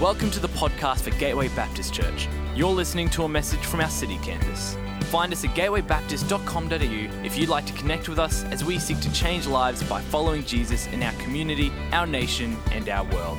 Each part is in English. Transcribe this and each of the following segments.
Welcome to the podcast for Gateway Baptist Church. You're listening to a message from our city campus. Find us at gatewaybaptist.com.au if you'd like to connect with us as we seek to change lives by following Jesus in our community, our nation, and our world.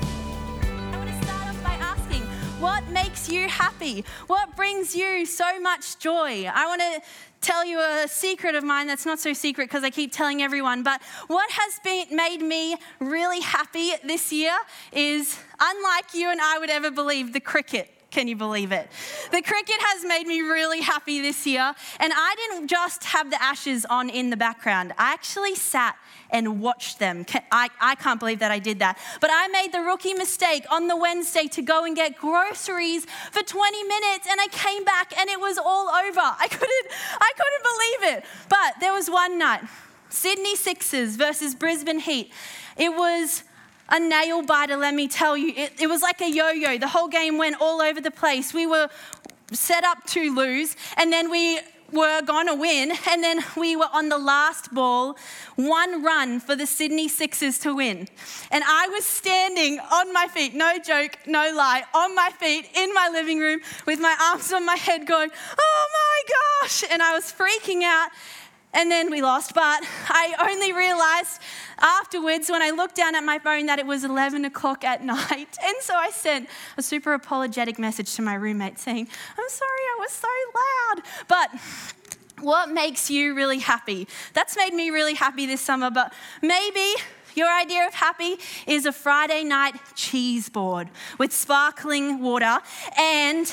I want to start off by asking, what makes you happy? What brings you so much joy? I want to tell you a secret of mine that's not so secret because I keep telling everyone, but what has been made me really happy this year is unlike you and I would ever believe the cricket. Can you believe it? The cricket has made me really happy this year. And I didn't just have the ashes on in the background, I actually sat and watched them. I, I can't believe that I did that. But I made the rookie mistake on the Wednesday to go and get groceries for 20 minutes and I came back and it was all over. I couldn't, I couldn't believe it. But there was one night Sydney Sixers versus Brisbane Heat. It was a nail biter, let me tell you. It, it was like a yo yo. The whole game went all over the place. We were set up to lose, and then we were going to win, and then we were on the last ball, one run for the Sydney Sixers to win. And I was standing on my feet, no joke, no lie, on my feet in my living room with my arms on my head going, oh my gosh! And I was freaking out. And then we lost, but I only realized afterwards when I looked down at my phone that it was 11 o'clock at night. And so I sent a super apologetic message to my roommate saying, I'm sorry I was so loud. But what makes you really happy? That's made me really happy this summer, but maybe your idea of happy is a Friday night cheese board with sparkling water, and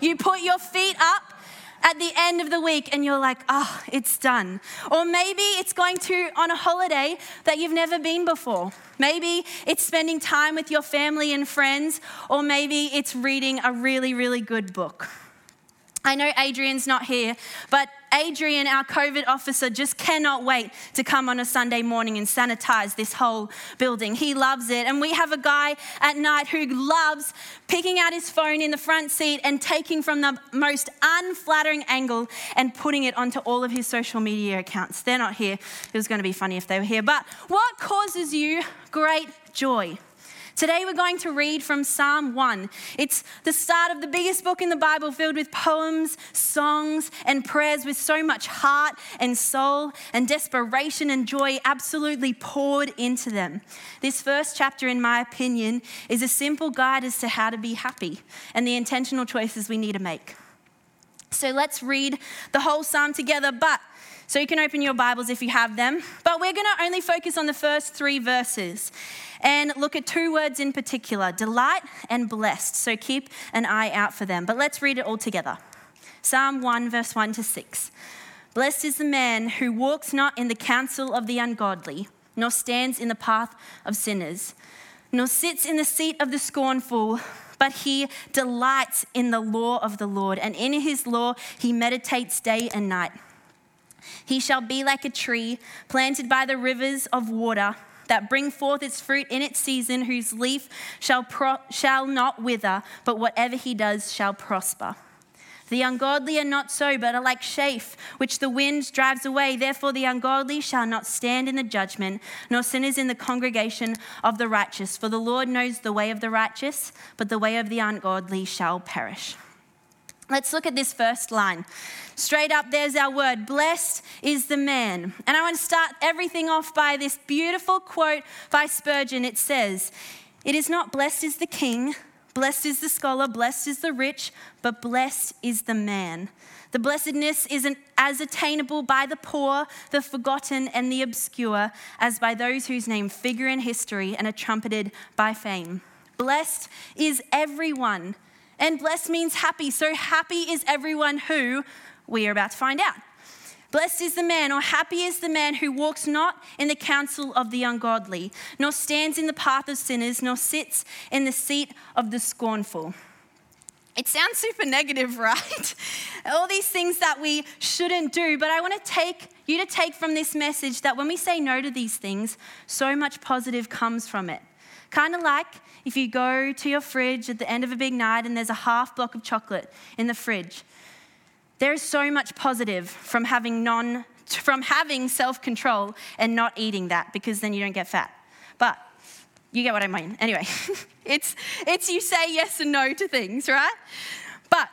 you put your feet up at the end of the week and you're like, oh, it's done. Or maybe it's going to on a holiday that you've never been before. Maybe it's spending time with your family and friends, or maybe it's reading a really, really good book. I know Adrian's not here, but Adrian, our COVID officer, just cannot wait to come on a Sunday morning and sanitize this whole building. He loves it. And we have a guy at night who loves picking out his phone in the front seat and taking from the most unflattering angle and putting it onto all of his social media accounts. They're not here. It was going to be funny if they were here. But what causes you great joy? Today we're going to read from Psalm 1. It's the start of the biggest book in the Bible filled with poems, songs, and prayers with so much heart and soul and desperation and joy absolutely poured into them. This first chapter, in my opinion, is a simple guide as to how to be happy and the intentional choices we need to make. So let's read the whole psalm together, but so you can open your Bibles if you have them. But we're going to only focus on the first three verses and look at two words in particular delight and blessed. So keep an eye out for them. But let's read it all together Psalm 1, verse 1 to 6. Blessed is the man who walks not in the counsel of the ungodly, nor stands in the path of sinners, nor sits in the seat of the scornful but he delights in the law of the Lord, and in his law he meditates day and night. He shall be like a tree planted by the rivers of water that bring forth its fruit in its season, whose leaf shall, pro- shall not wither, but whatever he does shall prosper. The ungodly are not so, but are like chaff, which the wind drives away. Therefore, the ungodly shall not stand in the judgment, nor sinners in the congregation of the righteous. For the Lord knows the way of the righteous, but the way of the ungodly shall perish. Let's look at this first line. Straight up, there's our word Blessed is the man. And I want to start everything off by this beautiful quote by Spurgeon. It says, It is not blessed is the king, blessed is the scholar, blessed is the rich, but blessed is the man. The blessedness isn't as attainable by the poor, the forgotten, and the obscure as by those whose name figure in history and are trumpeted by fame. Blessed is everyone and blessed means happy. So happy is everyone who we are about to find out. Blessed is the man, or happy is the man who walks not in the counsel of the ungodly, nor stands in the path of sinners, nor sits in the seat of the scornful. It sounds super negative, right? All these things that we shouldn't do, but I want to take you to take from this message that when we say no to these things, so much positive comes from it. Kind of like if you go to your fridge at the end of a big night and there's a half block of chocolate in the fridge. There is so much positive from having non from having self-control and not eating that because then you don't get fat. But you get what I mean. Anyway, it's, it's you say yes and no to things, right? But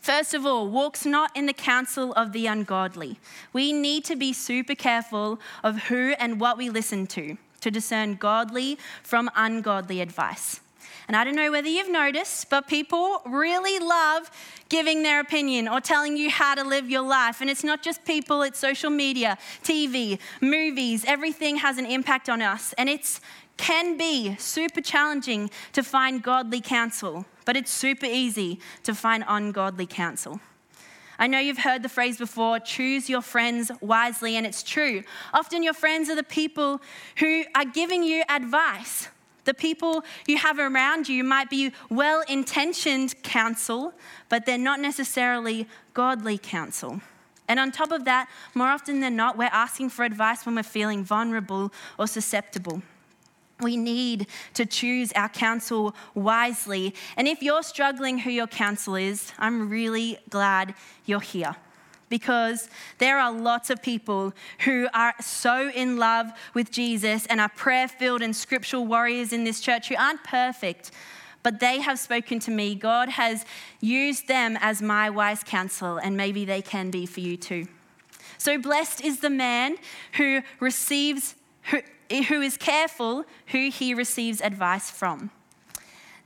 First of all, walks not in the counsel of the ungodly. We need to be super careful of who and what we listen to to discern godly from ungodly advice. And I don't know whether you've noticed, but people really love giving their opinion or telling you how to live your life. And it's not just people, it's social media, TV, movies, everything has an impact on us. And it can be super challenging to find godly counsel, but it's super easy to find ungodly counsel. I know you've heard the phrase before choose your friends wisely, and it's true. Often your friends are the people who are giving you advice the people you have around you might be well intentioned counsel, but they're not necessarily godly counsel. And on top of that, more often than not, we're asking for advice when we're feeling vulnerable or susceptible. We need to choose our counsel wisely. And if you're struggling who your counsel is, I'm really glad you're here because there are lots of people who are so in love with Jesus and are prayer filled and scriptural warriors in this church who aren't perfect, but they have spoken to me. God has used them as my wise counsel, and maybe they can be for you too. So blessed is the man who receives, who, who is careful who he receives advice from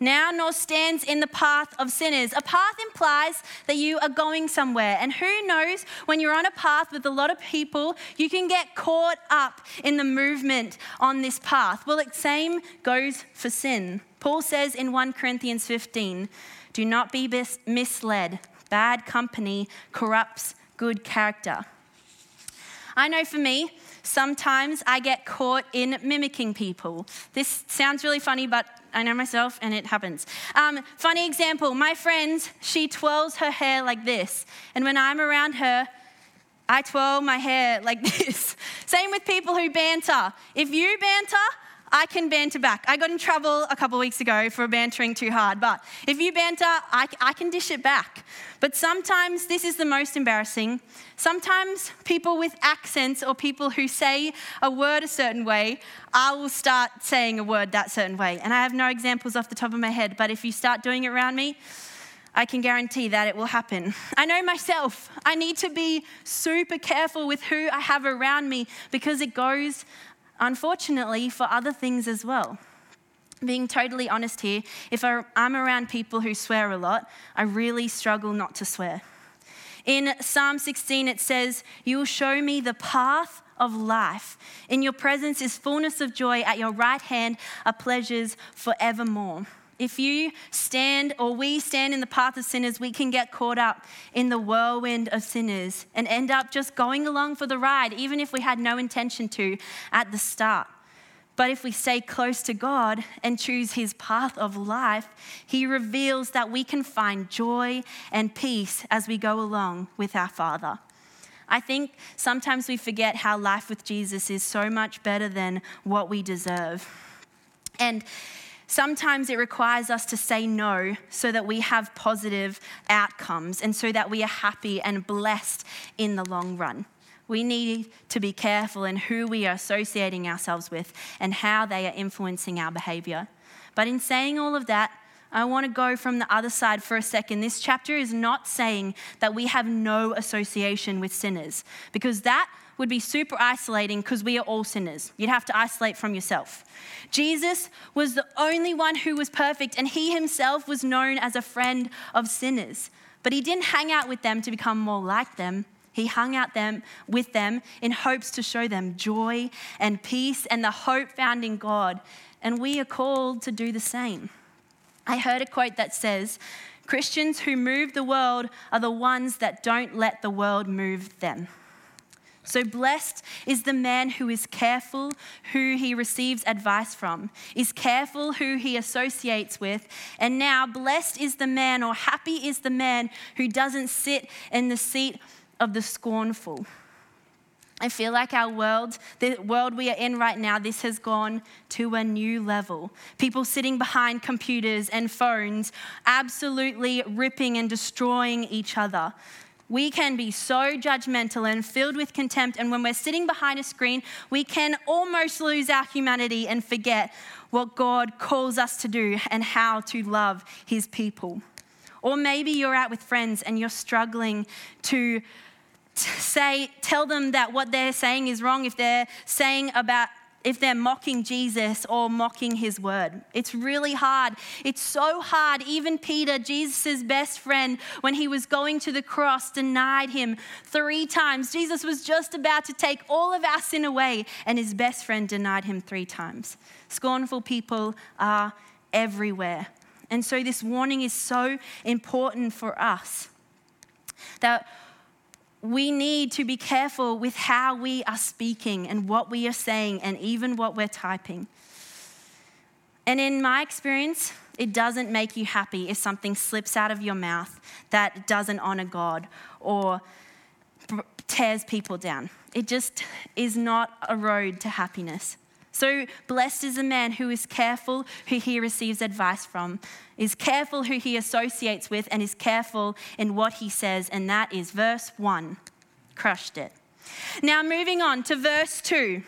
now nor stands in the path of sinners. A path implies that you are going somewhere. And who knows, when you're on a path with a lot of people, you can get caught up in the movement on this path. Well, the same goes for sin. Paul says in 1 Corinthians 15 do not be misled. Bad company corrupts good character. I know for me, sometimes I get caught in mimicking people. This sounds really funny, but I know myself and it happens. Um, funny example my friend, she twirls her hair like this. And when I'm around her, I twirl my hair like this. Same with people who banter. If you banter, I can banter back. I got in trouble a couple weeks ago for bantering too hard, but if you banter, I, I can dish it back. But sometimes this is the most embarrassing. Sometimes people with accents or people who say a word a certain way, I will start saying a word that certain way. And I have no examples off the top of my head, but if you start doing it around me, I can guarantee that it will happen. I know myself, I need to be super careful with who I have around me because it goes unfortunately, for other things as well. Being totally honest here, if I'm around people who swear a lot, I really struggle not to swear. In Psalm 16, it says, You will show me the path of life. In your presence is fullness of joy. At your right hand are pleasures forevermore. If you stand or we stand in the path of sinners, we can get caught up in the whirlwind of sinners and end up just going along for the ride, even if we had no intention to at the start. But if we stay close to God and choose His path of life, He reveals that we can find joy and peace as we go along with our Father. I think sometimes we forget how life with Jesus is so much better than what we deserve. And Sometimes it requires us to say no so that we have positive outcomes and so that we are happy and blessed in the long run. We need to be careful in who we are associating ourselves with and how they are influencing our behavior. But in saying all of that, I want to go from the other side for a second. This chapter is not saying that we have no association with sinners, because that would be super isolating because we are all sinners. You'd have to isolate from yourself. Jesus was the only one who was perfect, and he himself was known as a friend of sinners. But he didn't hang out with them to become more like them. He hung out them with them in hopes to show them joy and peace and the hope found in God. And we are called to do the same. I heard a quote that says, Christians who move the world are the ones that don't let the world move them. So blessed is the man who is careful who he receives advice from, is careful who he associates with, and now blessed is the man or happy is the man who doesn't sit in the seat of the scornful. I feel like our world, the world we are in right now, this has gone to a new level. People sitting behind computers and phones, absolutely ripping and destroying each other we can be so judgmental and filled with contempt. And when we're sitting behind a screen, we can almost lose our humanity and forget what God calls us to do and how to love his people. Or maybe you're out with friends and you're struggling to say, tell them that what they're saying is wrong if they're saying about if they're mocking Jesus or mocking his word. It's really hard. It's so hard. Even Peter, Jesus' best friend, when he was going to the cross, denied him three times. Jesus was just about to take all of our sin away, and his best friend denied him three times. Scornful people are everywhere. And so, this warning is so important for us that we need to be careful with how we are speaking and what we are saying and even what we're typing. And in my experience, it doesn't make you happy if something slips out of your mouth that doesn't honor God or tears people down. It just is not a road to happiness. So blessed is the man who is careful who he receives advice from, is careful who he associates with, and is careful in what he says. And that is verse 1. Crushed it. Now, moving on to verse 2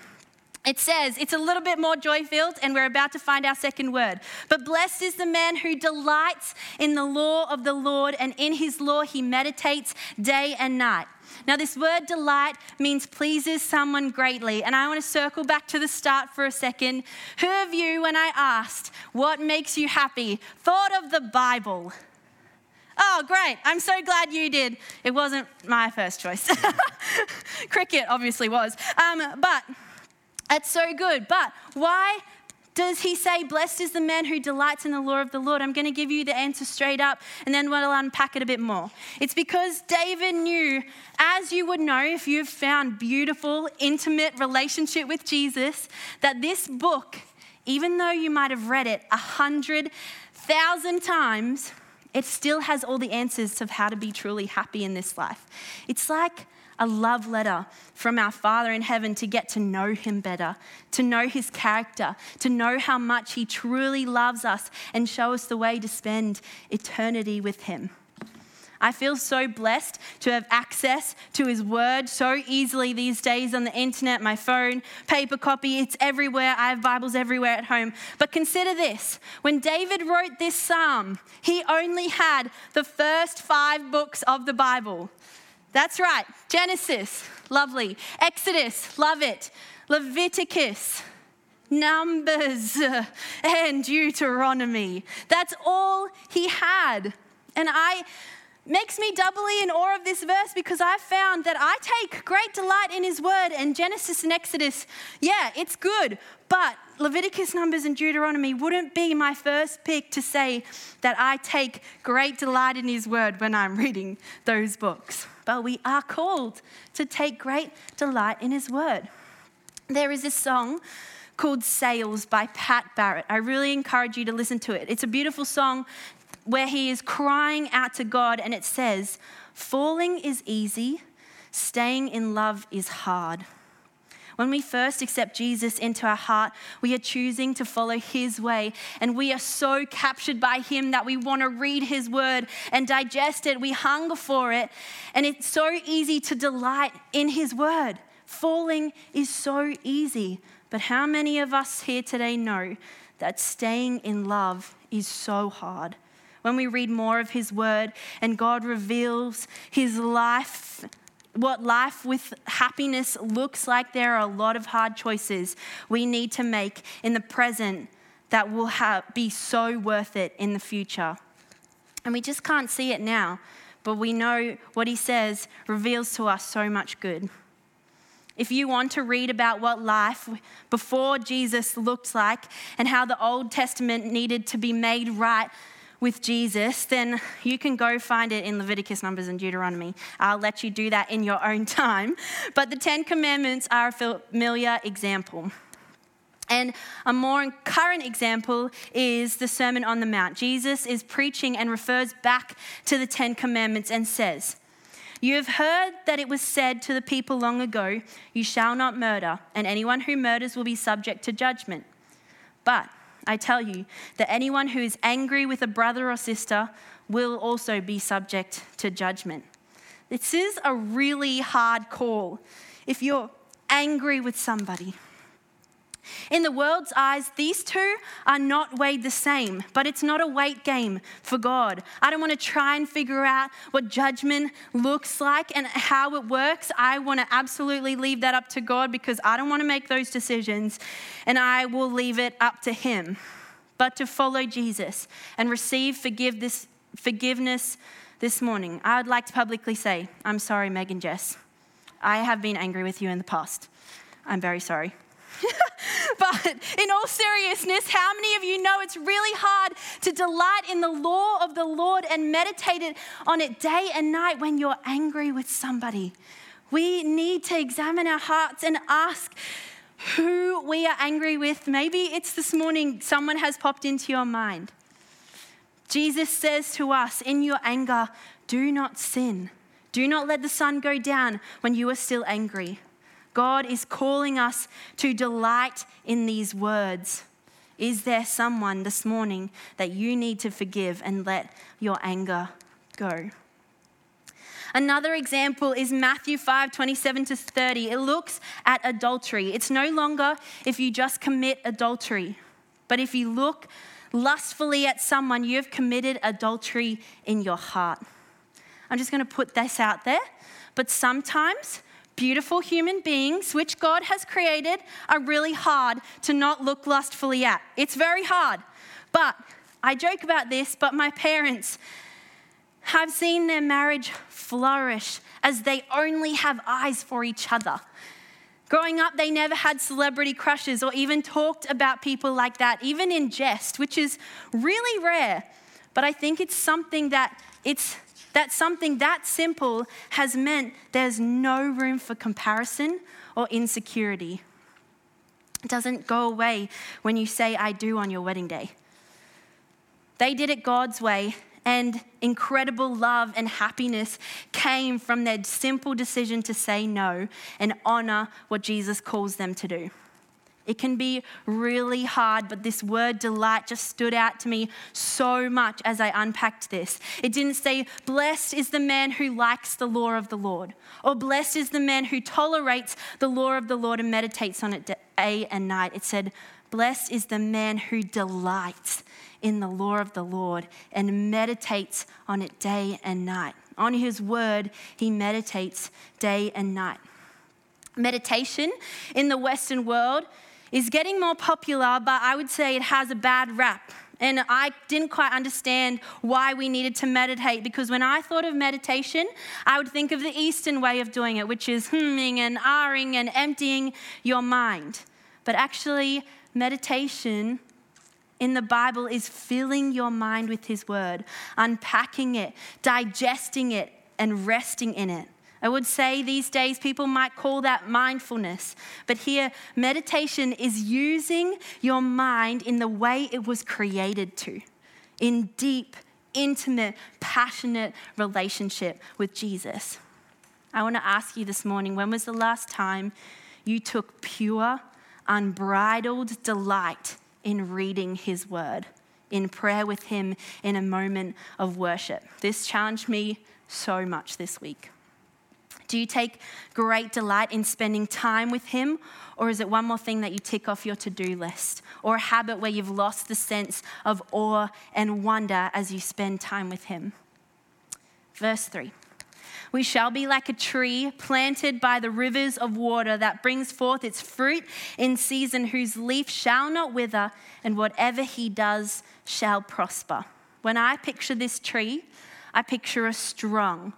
it says it's a little bit more joy filled, and we're about to find our second word. But blessed is the man who delights in the law of the Lord, and in his law he meditates day and night. Now, this word delight means pleases someone greatly. And I want to circle back to the start for a second. Who of you, when I asked, what makes you happy, thought of the Bible? Oh, great. I'm so glad you did. It wasn't my first choice. Cricket obviously was. Um, but it's so good. But why does he say, Blessed is the man who delights in the law of the Lord? I'm going to give you the answer straight up and then we'll unpack it a bit more. It's because David knew, as you would know if you've found beautiful, intimate relationship with Jesus, that this book, even though you might have read it a hundred thousand times, it still has all the answers of how to be truly happy in this life. It's like a love letter from our Father in heaven to get to know Him better, to know His character, to know how much He truly loves us and show us the way to spend eternity with Him. I feel so blessed to have access to His Word so easily these days on the internet, my phone, paper copy, it's everywhere. I have Bibles everywhere at home. But consider this when David wrote this psalm, he only had the first five books of the Bible. That's right. Genesis, lovely. Exodus, love it. Leviticus, Numbers, and Deuteronomy. That's all he had. And I makes me doubly in awe of this verse because I've found that I take great delight in his word and Genesis and Exodus, yeah, it's good, but Leviticus, Numbers, and Deuteronomy wouldn't be my first pick to say that I take great delight in his word when I'm reading those books but we are called to take great delight in His word. There is a song called Sails by Pat Barrett. I really encourage you to listen to it. It's a beautiful song where he is crying out to God, and it says, Falling is easy, staying in love is hard. When we first accept Jesus into our heart, we are choosing to follow his way. And we are so captured by him that we want to read his word and digest it. We hunger for it. And it's so easy to delight in his word. Falling is so easy. But how many of us here today know that staying in love is so hard? When we read more of his word and God reveals his life what life with happiness looks like, there are a lot of hard choices we need to make in the present that will have, be so worth it in the future. And we just can't see it now, but we know what he says reveals to us so much good. If you want to read about what life before Jesus looked like and how the Old Testament needed to be made right with Jesus, then you can go find it in Leviticus, Numbers, and Deuteronomy. I'll let you do that in your own time. But the Ten Commandments are a familiar example. And a more current example is the Sermon on the Mount. Jesus is preaching and refers back to the Ten Commandments and says, You have heard that it was said to the people long ago, You shall not murder, and anyone who murders will be subject to judgment. But I tell you that anyone who is angry with a brother or sister will also be subject to judgment. This is a really hard call. If you're angry with somebody, in the world's eyes, these two are not weighed the same, but it's not a weight game for God. I don't want to try and figure out what judgment looks like and how it works. I want to absolutely leave that up to God because I don't want to make those decisions and I will leave it up to Him. But to follow Jesus and receive forgive this, forgiveness this morning, I would like to publicly say, I'm sorry, Megan Jess. I have been angry with you in the past. I'm very sorry. but in all seriousness, how many of you know it's really hard to delight in the law of the Lord and meditate on it day and night when you're angry with somebody? We need to examine our hearts and ask who we are angry with. Maybe it's this morning someone has popped into your mind. Jesus says to us, In your anger, do not sin. Do not let the sun go down when you are still angry. God is calling us to delight in these words. Is there someone this morning that you need to forgive and let your anger go? Another example is Matthew 5 27 to 30. It looks at adultery. It's no longer if you just commit adultery, but if you look lustfully at someone, you have committed adultery in your heart. I'm just going to put this out there, but sometimes beautiful human beings, which God has created, are really hard to not look lustfully at. It's very hard. But I joke about this, but my parents have seen their marriage flourish as they only have eyes for each other. Growing up, they never had celebrity crushes or even talked about people like that, even in jest, which is really rare. But I think it's something that it's that something that simple has meant there's no room for comparison or insecurity. It doesn't go away when you say, I do on your wedding day. They did it God's way, and incredible love and happiness came from their simple decision to say no and honor what Jesus calls them to do. It can be really hard, but this word delight just stood out to me so much as I unpacked this. It didn't say, Blessed is the man who likes the law of the Lord, or blessed is the man who tolerates the law of the Lord and meditates on it day and night. It said, Blessed is the man who delights in the law of the Lord and meditates on it day and night. On his word, he meditates day and night. Meditation in the Western world is getting more popular, but I would say it has a bad rap. And I didn't quite understand why we needed to meditate because when I thought of meditation, I would think of the Eastern way of doing it, which is humming and ahhing and emptying your mind. But actually, meditation in the Bible is filling your mind with His Word, unpacking it, digesting it, and resting in it. I would say these days people might call that mindfulness. But here, meditation is using your mind in the way it was created to, in deep, intimate, passionate relationship with Jesus. I want to ask you this morning when was the last time you took pure, unbridled delight in reading His Word, in prayer with Him, in a moment of worship? This challenged me so much this week. Do you take great delight in spending time with Him? Or is it one more thing that you tick off your to do list? Or a habit where you've lost the sense of awe and wonder as you spend time with Him? Verse 3 We shall be like a tree planted by the rivers of water that brings forth its fruit in season, whose leaf shall not wither, and whatever He does shall prosper. When I picture this tree, I picture a strong,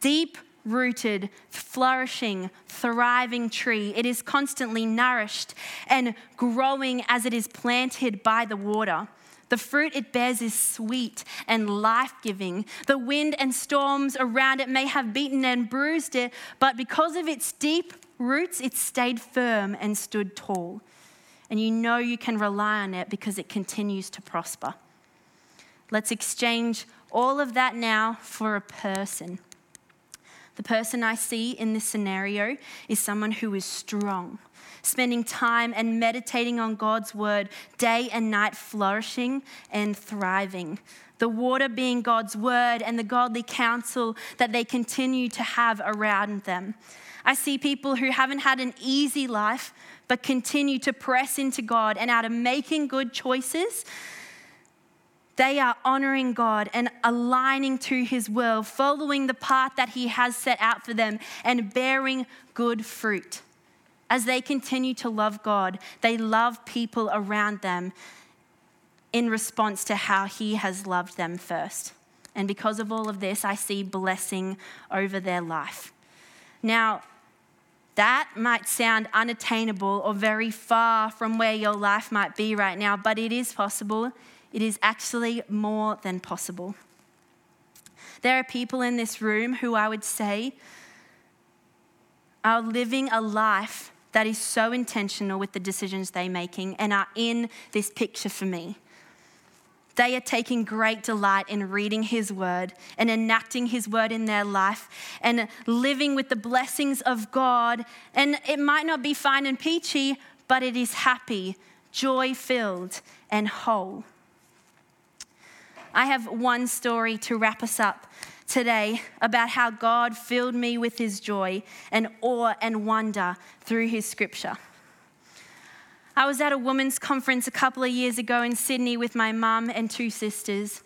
deep rooted, flourishing, thriving tree. It is constantly nourished and growing as it is planted by the water. The fruit it bears is sweet and life giving. The wind and storms around it may have beaten and bruised it, but because of its deep roots, it stayed firm and stood tall. And you know you can rely on it because it continues to prosper. Let's exchange all of that now for a person The person I see in this scenario is someone who is strong, spending time and meditating on God's word day and night, flourishing and thriving. The water being God's word and the godly counsel that they continue to have around them. I see people who haven't had an easy life, but continue to press into God and out of making good choices, they are honoring God and aligning to His will, following the path that He has set out for them, and bearing good fruit. As they continue to love God, they love people around them in response to how He has loved them first. And because of all of this, I see blessing over their life. Now, that might sound unattainable or very far from where your life might be right now, but it is possible. It is actually more than possible. There are people in this room who I would say are living a life that is so intentional with the decisions they're making and are in this picture for me. They are taking great delight in reading His word and enacting His word in their life and living with the blessings of God. And it might not be fine and peachy, but it is happy, joy filled, and whole. I have one story to wrap us up today about how God filled me with His joy and awe and wonder through His scripture. I was at a women's conference a couple of years ago in Sydney with my mum and two sisters.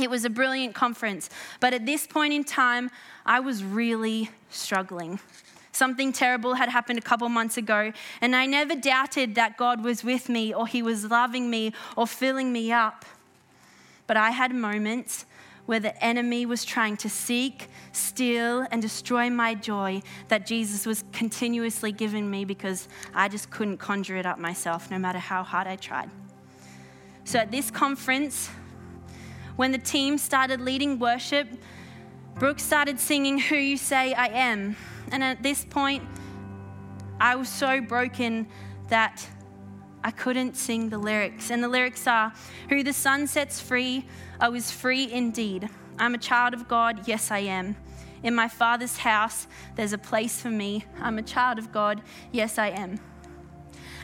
It was a brilliant conference, but at this point in time, I was really struggling. Something terrible had happened a couple months ago, and I never doubted that God was with me or He was loving me or filling me up. But I had moments where the enemy was trying to seek, steal, and destroy my joy that Jesus was continuously giving me because I just couldn't conjure it up myself, no matter how hard I tried. So at this conference, when the team started leading worship, Brooke started singing Who You Say I Am. And at this point, I was so broken that I couldn't sing the lyrics. And the lyrics are Who the Son sets free, I was free indeed. I'm a child of God, yes, I am. In my Father's house, there's a place for me. I'm a child of God, yes, I am.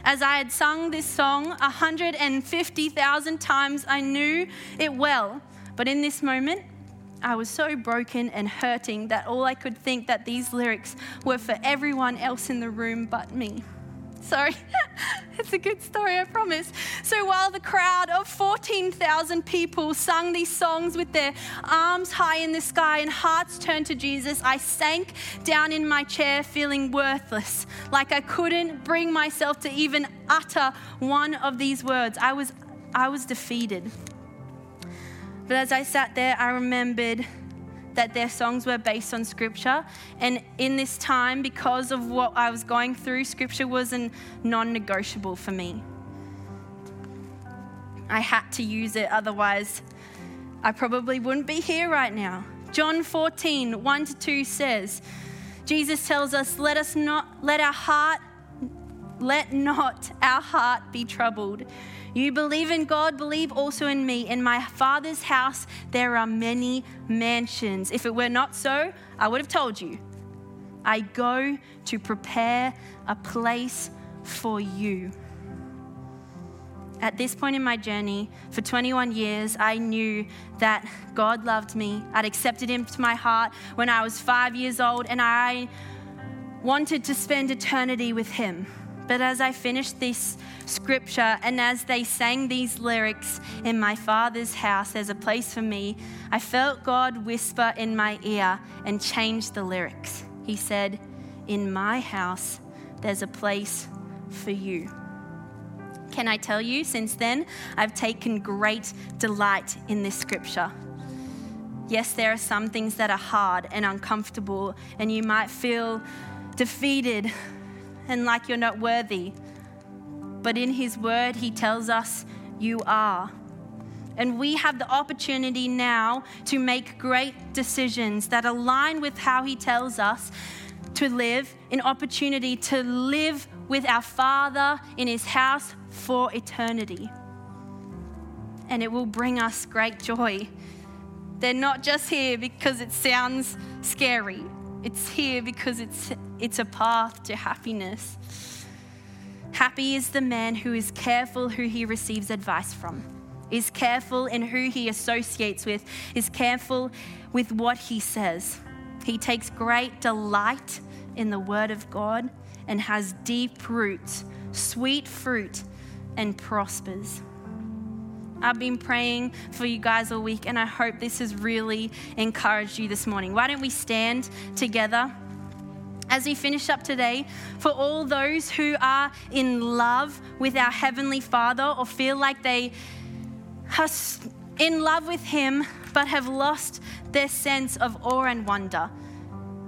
As I had sung this song 150,000 times, I knew it well. But in this moment, I was so broken and hurting that all I could think that these lyrics were for everyone else in the room but me. Sorry. it's a good story, I promise. So while the crowd of 14,000 people sung these songs with their arms high in the sky and hearts turned to Jesus, I sank down in my chair feeling worthless, like I couldn't bring myself to even utter one of these words. I was, I was defeated. But as I sat there, I remembered that their songs were based on scripture. And in this time, because of what I was going through, scripture was a non negotiable for me. I had to use it, otherwise, I probably wouldn't be here right now. John 14, 1 to 2 says, Jesus tells us, let us not, let our heart, let not our heart be troubled. You believe in God, believe also in me. In my Father's house, there are many mansions. If it were not so, I would have told you. I go to prepare a place for you. At this point in my journey, for 21 years, I knew that God loved me. I'd accepted Him to my heart when I was five years old, and I wanted to spend eternity with Him. But as I finished this scripture and as they sang these lyrics in my father's house, there's a place for me, I felt God whisper in my ear and change the lyrics. He said, In my house, there's a place for you. Can I tell you, since then, I've taken great delight in this scripture. Yes, there are some things that are hard and uncomfortable, and you might feel defeated and like you're not worthy. But in His Word, He tells us, You are. And we have the opportunity now to make great decisions that align with how He tells us to live, an opportunity to live with our Father in His house for eternity. And it will bring us great joy. They're not just here because it sounds scary. It's here because it's, it's a path to happiness. Happy is the man who is careful who he receives advice from, is careful in who he associates with, is careful with what he says. He takes great delight in the word of God and has deep roots, sweet fruit, and prospers. I've been praying for you guys all week, and I hope this has really encouraged you this morning. Why don't we stand together? As we finish up today, for all those who are in love with our Heavenly Father or feel like they are in love with Him but have lost their sense of awe and wonder,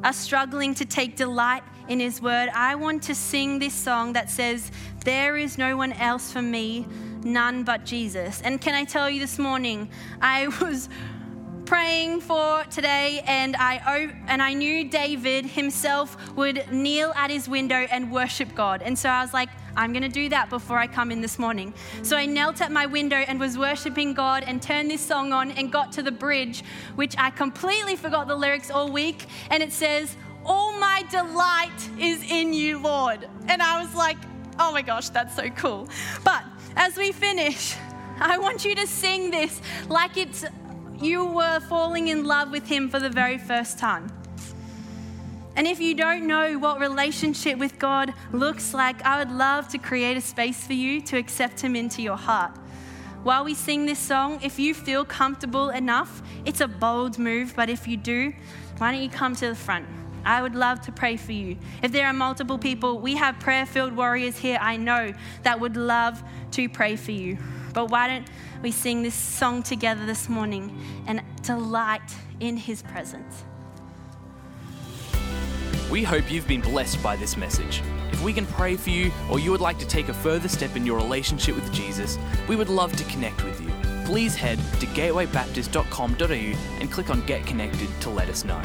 are struggling to take delight in His Word, I want to sing this song that says, There is no one else for me, none but Jesus. And can I tell you this morning, I was praying for today, and I and I knew David himself would kneel at his window and worship God. And so I was like, I'm going to do that before I come in this morning. So I knelt at my window and was worshiping God and turned this song on and got to the bridge, which I completely forgot the lyrics all week. And it says, All my delight is in you, Lord. And I was like, Oh my gosh, that's so cool. But as we finish, I want you to sing this like it's you were falling in love with Him for the very first time. And if you don't know what relationship with God looks like, I would love to create a space for you to accept Him into your heart. While we sing this song, if you feel comfortable enough, it's a bold move, but if you do, why don't you come to the front? I would love to pray for you. If there are multiple people, we have prayer filled warriors here, I know, that would love to pray for you. But why don't we sing this song together this morning and delight in His presence? We hope you've been blessed by this message. If we can pray for you or you would like to take a further step in your relationship with Jesus, we would love to connect with you. Please head to gatewaybaptist.com.au and click on Get Connected to let us know.